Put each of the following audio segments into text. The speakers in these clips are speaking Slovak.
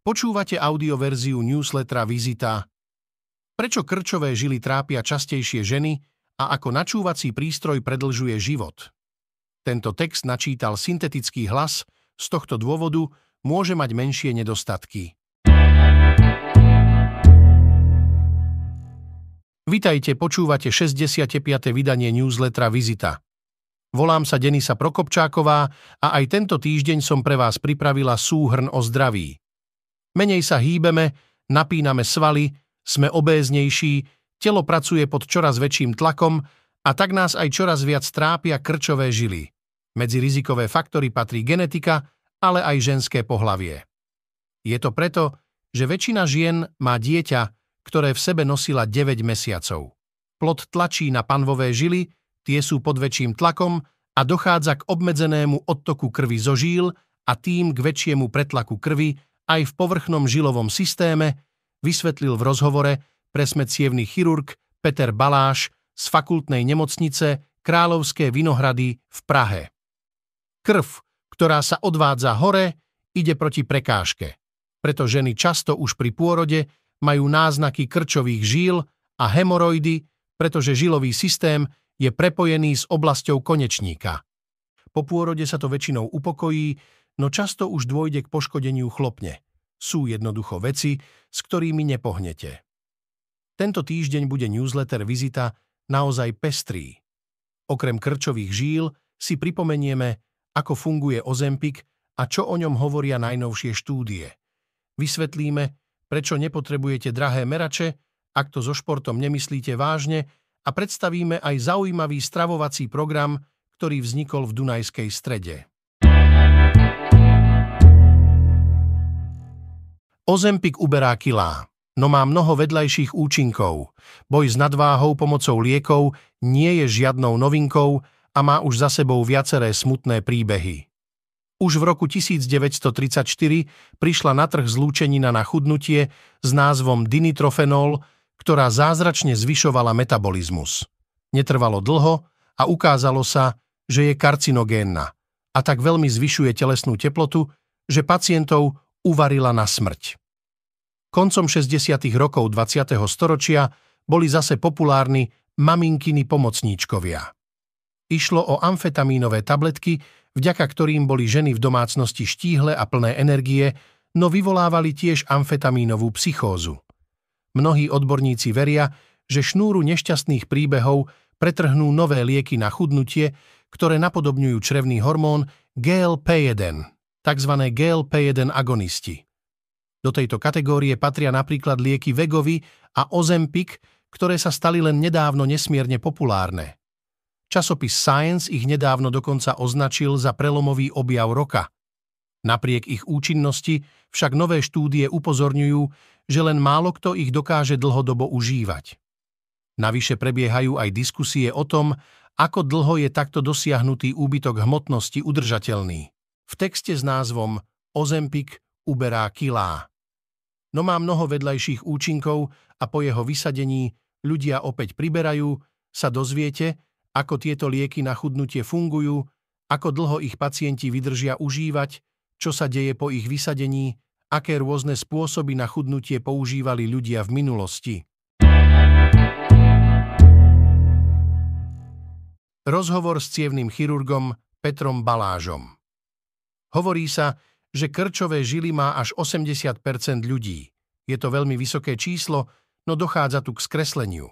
Počúvate audioverziu newslettera Vizita. Prečo krčové žily trápia častejšie ženy a ako načúvací prístroj predlžuje život? Tento text načítal syntetický hlas, z tohto dôvodu môže mať menšie nedostatky. Vitajte, počúvate 65. vydanie newslettera Vizita. Volám sa Denisa Prokopčáková a aj tento týždeň som pre vás pripravila súhrn o zdraví. Menej sa hýbeme, napíname svaly, sme obéznejší, telo pracuje pod čoraz väčším tlakom a tak nás aj čoraz viac trápia krčové žily. Medzi rizikové faktory patrí genetika, ale aj ženské pohlavie. Je to preto, že väčšina žien má dieťa, ktoré v sebe nosila 9 mesiacov. Plod tlačí na panvové žily, tie sú pod väčším tlakom a dochádza k obmedzenému odtoku krvi zo žíl a tým k väčšiemu pretlaku krvi aj v povrchnom žilovom systéme, vysvetlil v rozhovore presmedcievný chirurg Peter Baláš z fakultnej nemocnice Kráľovské Vinohrady v Prahe. Krv, ktorá sa odvádza hore, ide proti prekážke. Preto ženy často už pri pôrode majú náznaky krčových žíl a hemoroidy, pretože žilový systém je prepojený s oblasťou konečníka. Po pôrode sa to väčšinou upokojí, no často už dôjde k poškodeniu chlopne. Sú jednoducho veci, s ktorými nepohnete. Tento týždeň bude newsletter Vizita naozaj pestrý. Okrem krčových žíl si pripomenieme, ako funguje Ozempik a čo o ňom hovoria najnovšie štúdie. Vysvetlíme, prečo nepotrebujete drahé merače, ak to so športom nemyslíte vážne a predstavíme aj zaujímavý stravovací program, ktorý vznikol v Dunajskej strede. Ozempik uberá kilá, no má mnoho vedľajších účinkov. Boj s nadváhou pomocou liekov nie je žiadnou novinkou a má už za sebou viaceré smutné príbehy. Už v roku 1934 prišla na trh zlúčenina na chudnutie s názvom dinitrofenol, ktorá zázračne zvyšovala metabolizmus. Netrvalo dlho a ukázalo sa, že je karcinogénna a tak veľmi zvyšuje telesnú teplotu, že pacientov uvarila na smrť. Koncom 60. rokov 20. storočia boli zase populárni maminkiny pomocníčkovia. Išlo o amfetamínové tabletky, vďaka ktorým boli ženy v domácnosti štíhle a plné energie, no vyvolávali tiež amfetamínovú psychózu. Mnohí odborníci veria, že šnúru nešťastných príbehov pretrhnú nové lieky na chudnutie, ktoré napodobňujú črevný hormón GLP-1, tzv. GLP-1 agonisti. Do tejto kategórie patria napríklad lieky Vegovi a Ozempik, ktoré sa stali len nedávno nesmierne populárne. Časopis Science ich nedávno dokonca označil za prelomový objav roka. Napriek ich účinnosti však nové štúdie upozorňujú, že len málo kto ich dokáže dlhodobo užívať. Navyše prebiehajú aj diskusie o tom, ako dlho je takto dosiahnutý úbytok hmotnosti udržateľný. V texte s názvom Ozempik uberá kilá no má mnoho vedľajších účinkov a po jeho vysadení ľudia opäť priberajú, sa dozviete, ako tieto lieky na chudnutie fungujú, ako dlho ich pacienti vydržia užívať, čo sa deje po ich vysadení, aké rôzne spôsoby na chudnutie používali ľudia v minulosti. Rozhovor s cievným chirurgom Petrom Balážom Hovorí sa, že krčové žily má až 80% ľudí. Je to veľmi vysoké číslo, no dochádza tu k skresleniu.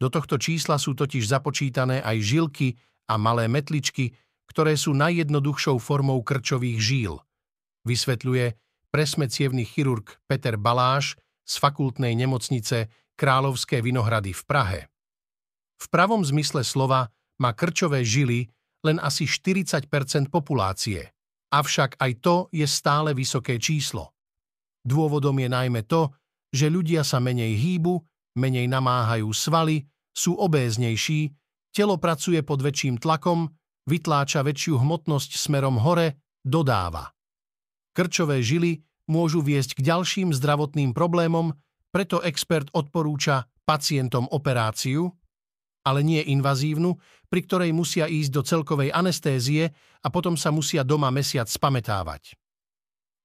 Do tohto čísla sú totiž započítané aj žilky a malé metličky, ktoré sú najjednoduchšou formou krčových žíl. Vysvetľuje presmecievný chirurg Peter Baláš z fakultnej nemocnice Kráľovské Vinohrady v Prahe. V pravom zmysle slova má krčové žily len asi 40% populácie. Avšak aj to je stále vysoké číslo. Dôvodom je najmä to, že ľudia sa menej hýbu, menej namáhajú svaly, sú obéznejší, telo pracuje pod väčším tlakom, vytláča väčšiu hmotnosť smerom hore, dodáva. Krčové žily môžu viesť k ďalším zdravotným problémom, preto expert odporúča pacientom operáciu, ale nie invazívnu, pri ktorej musia ísť do celkovej anestézie a potom sa musia doma mesiac spametávať.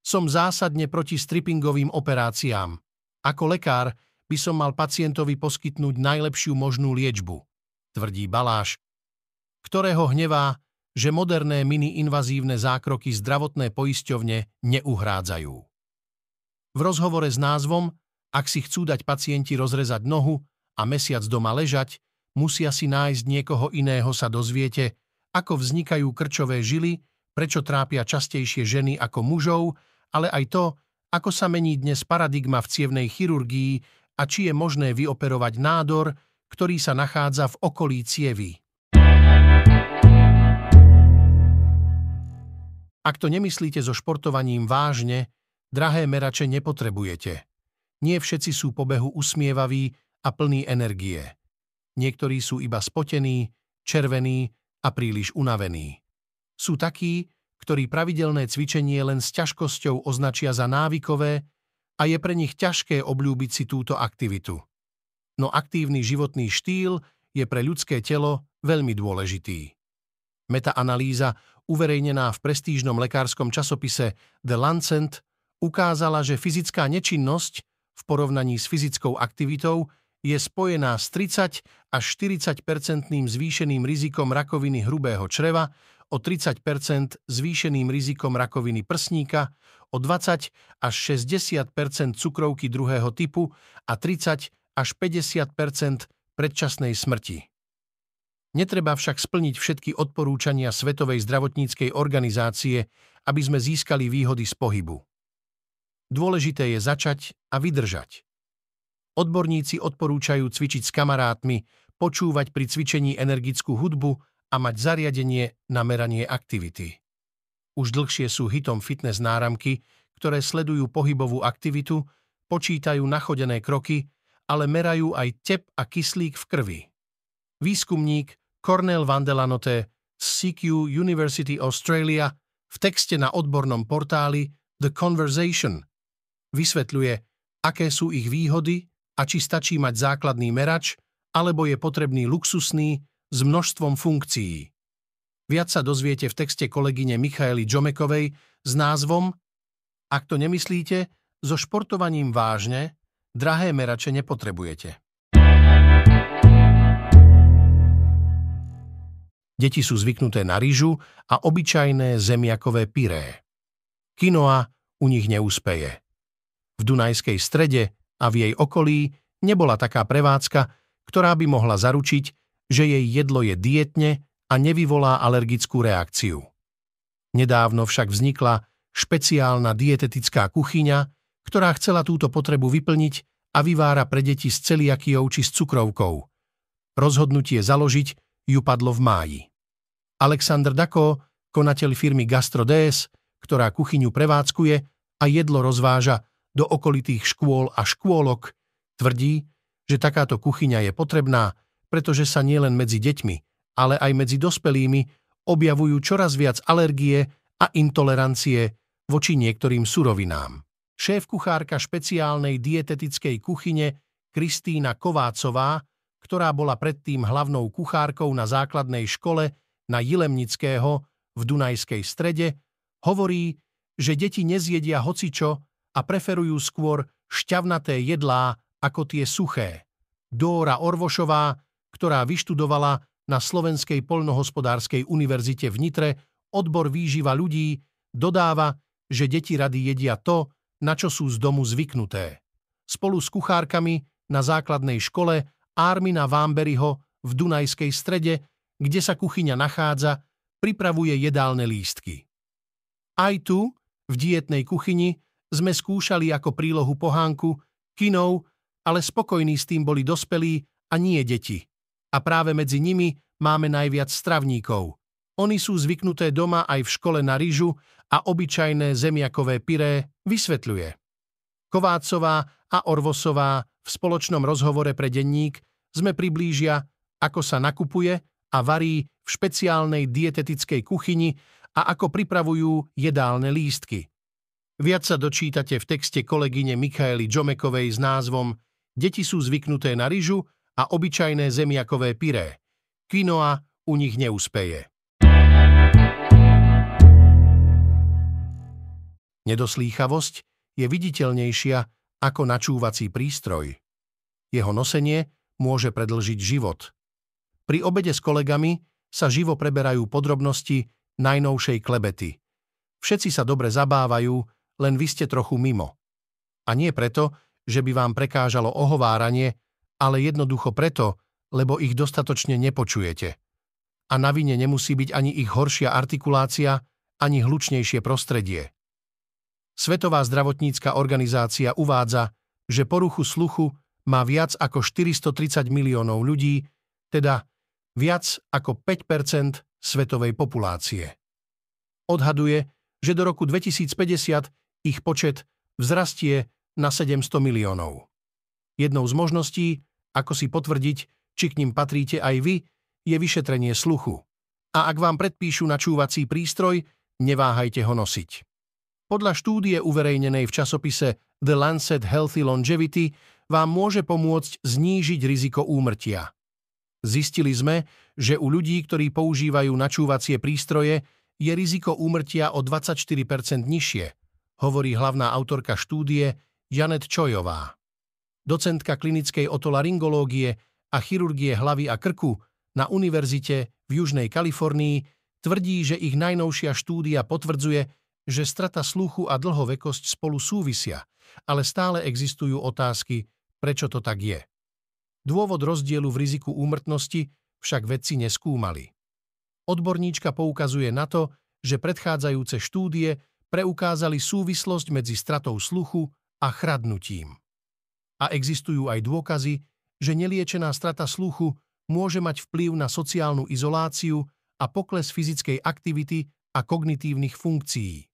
Som zásadne proti strippingovým operáciám. Ako lekár by som mal pacientovi poskytnúť najlepšiu možnú liečbu, tvrdí Baláš, ktorého hnevá, že moderné mini-invazívne zákroky zdravotné poisťovne neuhrádzajú. V rozhovore s názvom Ak si chcú dať pacienti rozrezať nohu a mesiac doma ležať, musia si nájsť niekoho iného sa dozviete, ako vznikajú krčové žily, prečo trápia častejšie ženy ako mužov, ale aj to, ako sa mení dnes paradigma v cievnej chirurgii a či je možné vyoperovať nádor, ktorý sa nachádza v okolí cievy. Ak to nemyslíte so športovaním vážne, drahé merače nepotrebujete. Nie všetci sú po behu usmievaví a plní energie. Niektorí sú iba spotení, červení a príliš unavení. Sú takí, ktorí pravidelné cvičenie len s ťažkosťou označia za návykové a je pre nich ťažké obľúbiť si túto aktivitu. No aktívny životný štýl je pre ľudské telo veľmi dôležitý. Metaanalýza, uverejnená v prestížnom lekárskom časopise The Lancet, ukázala, že fyzická nečinnosť v porovnaní s fyzickou aktivitou je spojená s 30 až 40 percentným zvýšeným rizikom rakoviny hrubého čreva, o 30% zvýšeným rizikom rakoviny prsníka, o 20 až 60% cukrovky druhého typu a 30 až 50% predčasnej smrti. Netreba však splniť všetky odporúčania Svetovej zdravotníckej organizácie, aby sme získali výhody z pohybu. Dôležité je začať a vydržať. Odborníci odporúčajú cvičiť s kamarátmi, počúvať pri cvičení energickú hudbu a mať zariadenie na meranie aktivity. Už dlhšie sú hitom fitness náramky, ktoré sledujú pohybovú aktivitu, počítajú nachodené kroky, ale merajú aj tep a kyslík v krvi. Výskumník Cornel Vandelanote z CQ University Australia v texte na odbornom portáli The Conversation vysvetľuje, aké sú ich výhody a či stačí mať základný merač, alebo je potrebný luxusný s množstvom funkcií. Viac sa dozviete v texte kolegyne Michaely Džomekovej s názvom Ak to nemyslíte, so športovaním vážne, drahé merače nepotrebujete. Deti sú zvyknuté na ryžu a obyčajné zemiakové pyré. Kinoa u nich neúspeje. V Dunajskej strede a v jej okolí nebola taká prevádzka, ktorá by mohla zaručiť, že jej jedlo je dietne a nevyvolá alergickú reakciu. Nedávno však vznikla špeciálna dietetická kuchyňa, ktorá chcela túto potrebu vyplniť a vyvára pre deti s celiakiou či s cukrovkou. Rozhodnutie založiť ju padlo v máji. Alexander Dako, konateľ firmy GastroDS, ktorá kuchyňu prevádzkuje a jedlo rozváža do okolitých škôl a škôlok, tvrdí, že takáto kuchyňa je potrebná, pretože sa nielen medzi deťmi, ale aj medzi dospelými objavujú čoraz viac alergie a intolerancie voči niektorým surovinám. Šéf-kuchárka špeciálnej dietetickej kuchyne Kristína Kovácová ktorá bola predtým hlavnou kuchárkou na základnej škole na Jilemnického v Dunajskej strede, hovorí, že deti nezjedia hocičo a preferujú skôr šťavnaté jedlá ako tie suché. Dóra Orvošová, ktorá vyštudovala na Slovenskej poľnohospodárskej univerzite v Nitre odbor výživa ľudí, dodáva, že deti rady jedia to, na čo sú z domu zvyknuté. Spolu s kuchárkami na základnej škole Armina Vámberyho v Dunajskej strede, kde sa kuchyňa nachádza, pripravuje jedálne lístky. Aj tu, v dietnej kuchyni, sme skúšali ako prílohu pohánku, kinov, ale spokojní s tým boli dospelí a nie deti. A práve medzi nimi máme najviac stravníkov. Oni sú zvyknuté doma aj v škole na ryžu a obyčajné zemiakové pyré, vysvetľuje. Kovácová a Orvosová v spoločnom rozhovore pre denník sme priblížia, ako sa nakupuje a varí v špeciálnej dietetickej kuchyni a ako pripravujú jedálne lístky. Viac sa dočítate v texte kolegyne Michaely Džomekovej s názvom Deti sú zvyknuté na ryžu a obyčajné zemiakové pyré. Quinoa u nich neúspeje. Nedoslýchavosť je viditeľnejšia ako načúvací prístroj. Jeho nosenie môže predlžiť život. Pri obede s kolegami sa živo preberajú podrobnosti najnovšej klebety. Všetci sa dobre zabávajú, len vy ste trochu mimo. A nie preto, že by vám prekážalo ohováranie, ale jednoducho preto, lebo ich dostatočne nepočujete. A na vine nemusí byť ani ich horšia artikulácia, ani hlučnejšie prostredie. Svetová zdravotnícka organizácia uvádza, že poruchu sluchu má viac ako 430 miliónov ľudí, teda viac ako 5% svetovej populácie. Odhaduje, že do roku 2050 ich počet vzrastie na 700 miliónov. Jednou z možností, ako si potvrdiť, či k ním patríte aj vy, je vyšetrenie sluchu. A ak vám predpíšu načúvací prístroj, neváhajte ho nosiť. Podľa štúdie uverejnenej v časopise The Lancet Healthy Longevity vám môže pomôcť znížiť riziko úmrtia. Zistili sme, že u ľudí, ktorí používajú načúvacie prístroje, je riziko úmrtia o 24% nižšie, hovorí hlavná autorka štúdie Janet Čojová. Docentka klinickej otolaryngológie a chirurgie hlavy a krku na univerzite v Južnej Kalifornii tvrdí, že ich najnovšia štúdia potvrdzuje, že strata sluchu a dlhovekosť spolu súvisia, ale stále existujú otázky, prečo to tak je. Dôvod rozdielu v riziku úmrtnosti však vedci neskúmali. Odborníčka poukazuje na to, že predchádzajúce štúdie preukázali súvislosť medzi stratou sluchu a chradnutím. A existujú aj dôkazy, že neliečená strata sluchu môže mať vplyv na sociálnu izoláciu a pokles fyzickej aktivity a kognitívnych funkcií.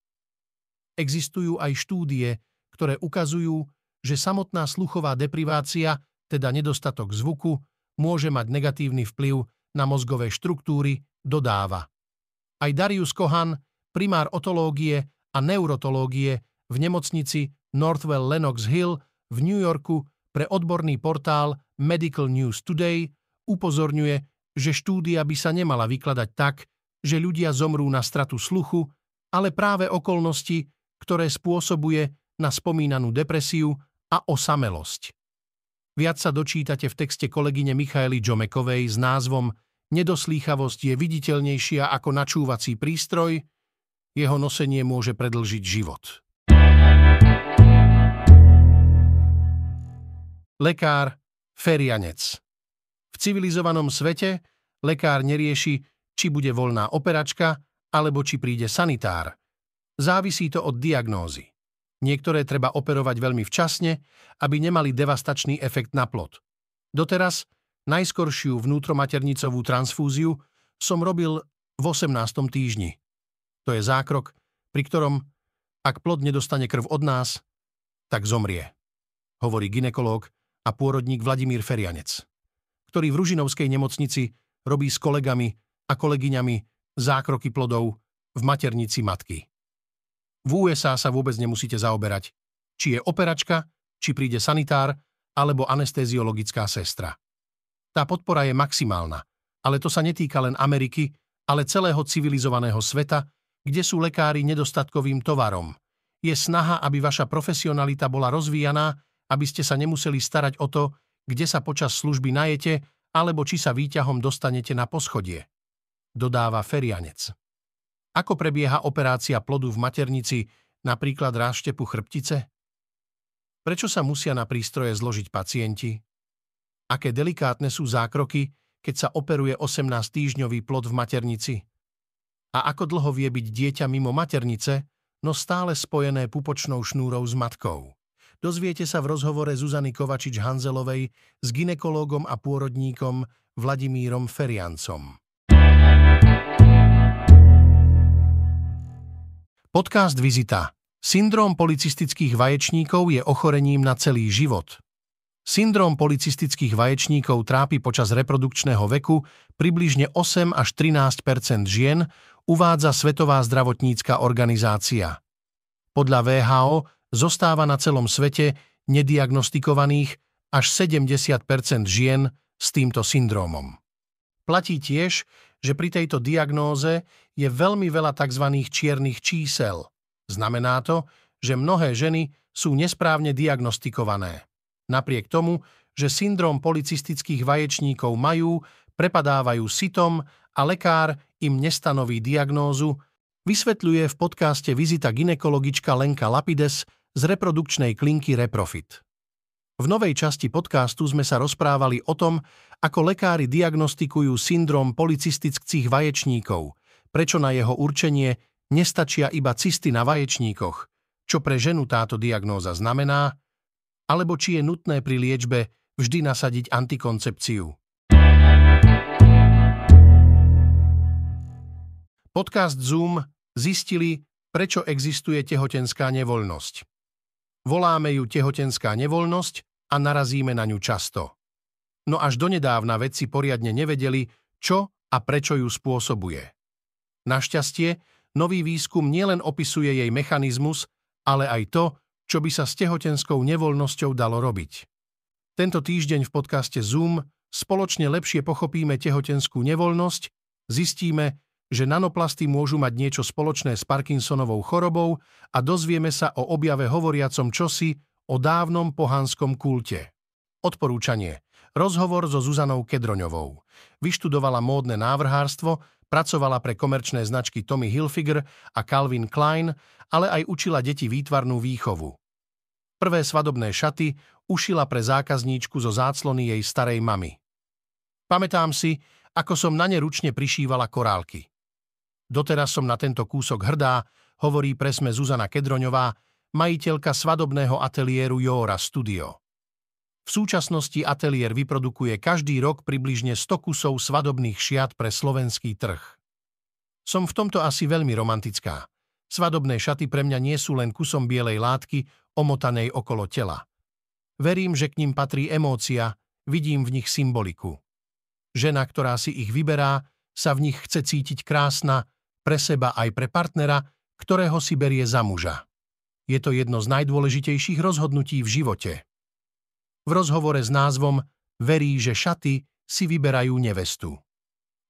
Existujú aj štúdie, ktoré ukazujú, že samotná sluchová deprivácia, teda nedostatok zvuku, môže mať negatívny vplyv na mozgové štruktúry, dodáva. Aj Darius Kohan, primár otológie a neurotológie v nemocnici Northwell Lenox Hill v New Yorku pre odborný portál Medical News Today upozorňuje, že štúdia by sa nemala vykladať tak, že ľudia zomrú na stratu sluchu, ale práve okolnosti, ktoré spôsobuje na spomínanú depresiu a osamelosť. Viac sa dočítate v texte kolegyne Michaely Džomekovej s názvom Nedoslýchavosť je viditeľnejšia ako načúvací prístroj, jeho nosenie môže predlžiť život. Lekár, ferianec. V civilizovanom svete lekár nerieši, či bude voľná operačka, alebo či príde sanitár. Závisí to od diagnózy. Niektoré treba operovať veľmi včasne, aby nemali devastačný efekt na plod. Doteraz najskoršiu vnútromaternicovú transfúziu som robil v 18. týždni. To je zákrok, pri ktorom, ak plod nedostane krv od nás, tak zomrie, hovorí ginekológ a pôrodník Vladimír Ferianec, ktorý v Ružinovskej nemocnici robí s kolegami a kolegyňami zákroky plodov v maternici matky. V USA sa vôbec nemusíte zaoberať, či je operačka, či príde sanitár alebo anestéziologická sestra. Tá podpora je maximálna, ale to sa netýka len Ameriky, ale celého civilizovaného sveta, kde sú lekári nedostatkovým tovarom. Je snaha, aby vaša profesionalita bola rozvíjaná, aby ste sa nemuseli starať o to, kde sa počas služby najete, alebo či sa výťahom dostanete na poschodie. Dodáva Ferianec. Ako prebieha operácia plodu v maternici, napríklad ráštepu chrbtice? Prečo sa musia na prístroje zložiť pacienti? Aké delikátne sú zákroky, keď sa operuje 18-týždňový plod v maternici? A ako dlho vie byť dieťa mimo maternice, no stále spojené pupočnou šnúrou s matkou? Dozviete sa v rozhovore Zuzany Kovačič-Hanzelovej s ginekológom a pôrodníkom Vladimírom Feriancom. Podcast Vizita. Syndrom policistických vaječníkov je ochorením na celý život. Syndrom policistických vaječníkov trápi počas reprodukčného veku približne 8 až 13% žien, uvádza Svetová zdravotnícka organizácia. Podľa VHO zostáva na celom svete nediagnostikovaných až 70% žien s týmto syndrómom. Platí tiež, že pri tejto diagnóze je veľmi veľa tzv. čiernych čísel. Znamená to, že mnohé ženy sú nesprávne diagnostikované. Napriek tomu, že syndrom policistických vaječníkov majú, prepadávajú sitom a lekár im nestanoví diagnózu, vysvetľuje v podcaste vizita ginekologička Lenka Lapides z reprodukčnej klinky Reprofit. V novej časti podcastu sme sa rozprávali o tom, ako lekári diagnostikujú syndrom policistických vaječníkov, prečo na jeho určenie nestačia iba cysty na vaječníkoch, čo pre ženu táto diagnóza znamená, alebo či je nutné pri liečbe vždy nasadiť antikoncepciu. Podcast Zoom zistili, prečo existuje tehotenská nevoľnosť. Voláme ju tehotenská nevoľnosť, a narazíme na ňu často. No až donedávna vedci poriadne nevedeli, čo a prečo ju spôsobuje. Našťastie, nový výskum nielen opisuje jej mechanizmus, ale aj to, čo by sa s tehotenskou nevoľnosťou dalo robiť. Tento týždeň v podcaste Zoom spoločne lepšie pochopíme tehotenskú nevoľnosť, zistíme, že nanoplasty môžu mať niečo spoločné s Parkinsonovou chorobou a dozvieme sa o objave hovoriacom čosi o dávnom pohanskom kulte. Odporúčanie. Rozhovor so Zuzanou Kedroňovou. Vyštudovala módne návrhárstvo, pracovala pre komerčné značky Tommy Hilfiger a Calvin Klein, ale aj učila deti výtvarnú výchovu. Prvé svadobné šaty ušila pre zákazníčku zo záclony jej starej mamy. Pamätám si, ako som na ne ručne prišívala korálky. Doteraz som na tento kúsok hrdá, hovorí presme Zuzana Kedroňová, majiteľka svadobného ateliéru Jóra Studio. V súčasnosti ateliér vyprodukuje každý rok približne 100 kusov svadobných šiat pre slovenský trh. Som v tomto asi veľmi romantická. Svadobné šaty pre mňa nie sú len kusom bielej látky, omotanej okolo tela. Verím, že k ním patrí emócia, vidím v nich symboliku. Žena, ktorá si ich vyberá, sa v nich chce cítiť krásna, pre seba aj pre partnera, ktorého si berie za muža. Je to jedno z najdôležitejších rozhodnutí v živote. V rozhovore s názvom Verí, že šaty si vyberajú nevestu.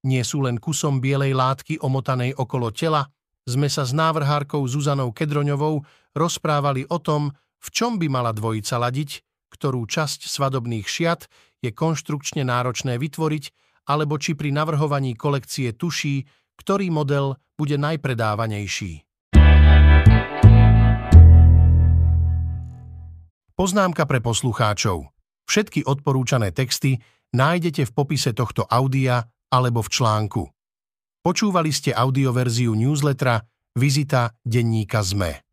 Nie sú len kusom bielej látky omotanej okolo tela, sme sa s návrhárkou Zuzanou Kedroňovou rozprávali o tom, v čom by mala dvojica ladiť, ktorú časť svadobných šiat je konštrukčne náročné vytvoriť, alebo či pri navrhovaní kolekcie tuší, ktorý model bude najpredávanejší. Poznámka pre poslucháčov. Všetky odporúčané texty nájdete v popise tohto audia alebo v článku. Počúvali ste audioverziu newslettera Vizita denníka ZME.